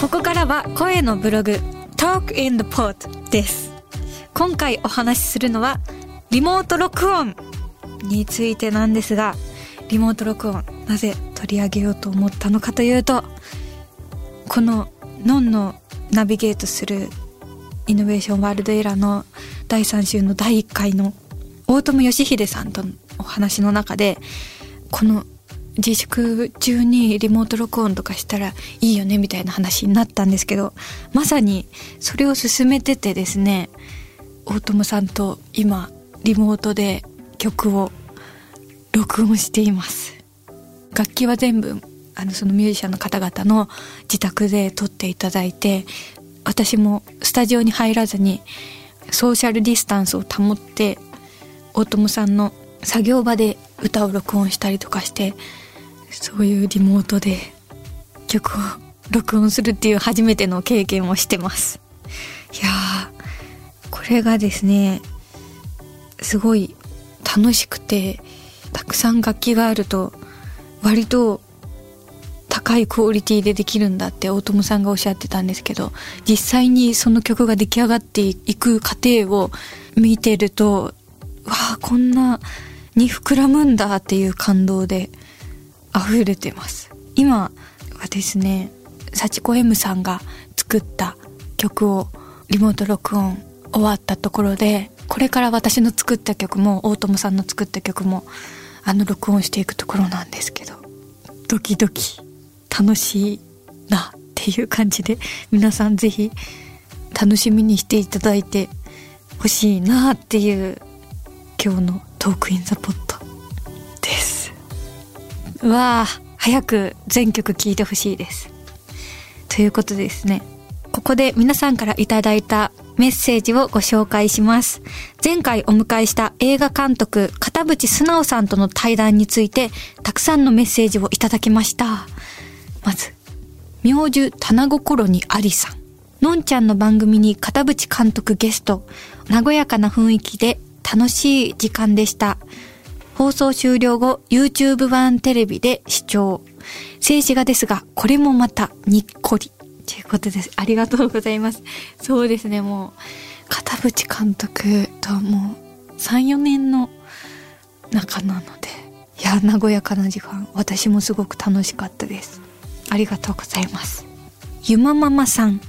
ここからは声のブログ Talk in the Pod です。今回お話しするのはリモート録音についてなんですが、リモート録音なぜ取り上げようと思ったのかというと、このノンのナビゲートするイノベーションワールドエラーの第3週の第1回の大友義秀さんとのお話の中で、この自粛中にリモート録音とかしたらいいよねみたいな話になったんですけどまさにそれを進めててですね大友さんと今リモートで曲を録音しています。楽器は全部あのそのミュージシャンの方々の自宅で撮っていただいて私もスタジオに入らずにソーシャルディスタンスを保って大友さんの作業場で歌を録音したりとかしてそういうリモートで曲を録音するっていう初めての経験をしてます。いやーこれがですねすごい楽しくてたくさん楽器があると割と高いクオリティでできるんだって大友さんがおっしゃってたんですけど実際にその曲が出来上がっていく過程を見てるとわあこんなに膨らむんだっていう感動で溢れてます。今はですね幸子 M さんが作った曲をリモート録音終わったところでこれから私の作った曲も大友さんの作った曲もあの録音していくところなんですけどドキドキ楽しいなっていう感じで皆さんぜひ楽しみにしていただいてほしいなっていう今日のトークインザポットですわあ早く全曲聴いてほしいですということですねここで皆さんからいただいたメッセージをご紹介します。前回お迎えした映画監督片渕素直さんとの対談についてたくさんのメッセージをいただきました。まず、明寿棚心にありさん。のんちゃんの番組に片渕監督ゲスト。和やかな雰囲気で楽しい時間でした。放送終了後、YouTube 版テレビで視聴。静止画ですが、これもまたにっこり。ということです。ありがとうございます。そうですね、もう、片渕監督ともう3、4年の仲なので、いや、和やかな時間、私もすごく楽しかったです。ありがとうございます。ゆまママさん。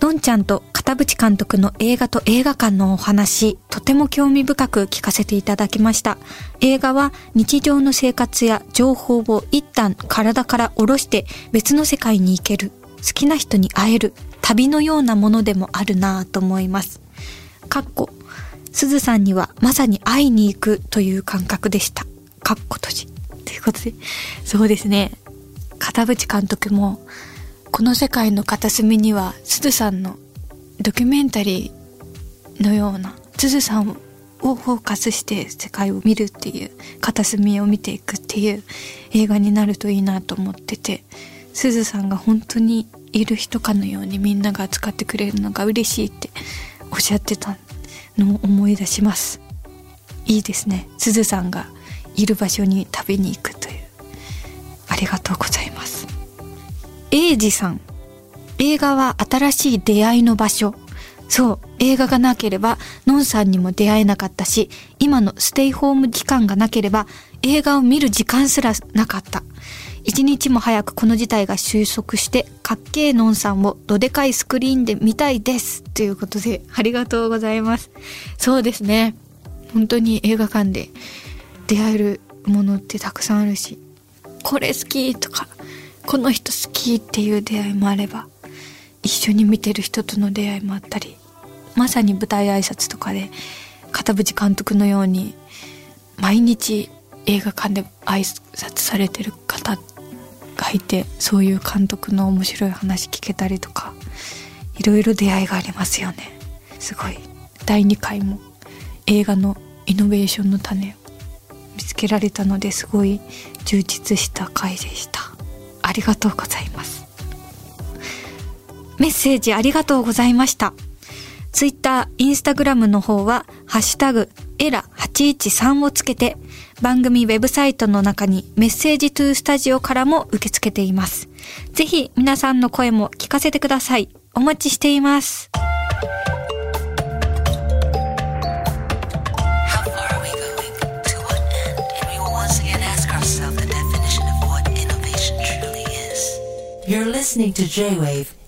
のんちゃんと片渕監督の映画と映画館のお話、とても興味深く聞かせていただきました。映画は日常の生活や情報を一旦体から下ろして別の世界に行ける。好きな人に会える。旅のようなものでもあるなぁと思います。かっこ、すずさんにはまさに会いに行くという感覚でした。かっこ閉じ。ということで、そうですね。片渕監督も、この世界の片隅にはすずさんのドキュメンタリーのようなすずさんをフォーカスして世界を見るっていう片隅を見ていくっていう映画になるといいなと思っててすずさんが本当にいる人かのようにみんなが扱ってくれるのが嬉しいっておっしゃってたのを思い出します。いいですね。すずさんがいる場所に旅に行くという。ありがとうございます。エイジさん。映画は新しい出会いの場所。そう、映画がなければ、ノンさんにも出会えなかったし、今のステイホーム期間がなければ、映画を見る時間すらなかった。一日も早くこの事態が収束して、かっけえノンさんをどでかいスクリーンで見たいです。ということで、ありがとうございます。そうですね。本当に映画館で出会えるものってたくさんあるし、これ好きとか、この人好きっていう出会いもあれば一緒に見てる人との出会いもあったりまさに舞台挨拶とかで片渕監督のように毎日映画館で挨拶されてる方がいてそういう監督の面白い話聞けたりとかいろいろ出会いがありますよね。すごい。第2回も映画のイノベーションの種を見つけられたのですごい充実した回でした。ありがとうございます。メッセージありがとうございました。ツイッター、インスタグラムの方は、ハッシュタグ、エラ813をつけて、番組ウェブサイトの中にメッセージトゥースタジオからも受け付けています。ぜひ皆さんの声も聞かせてください。お待ちしています。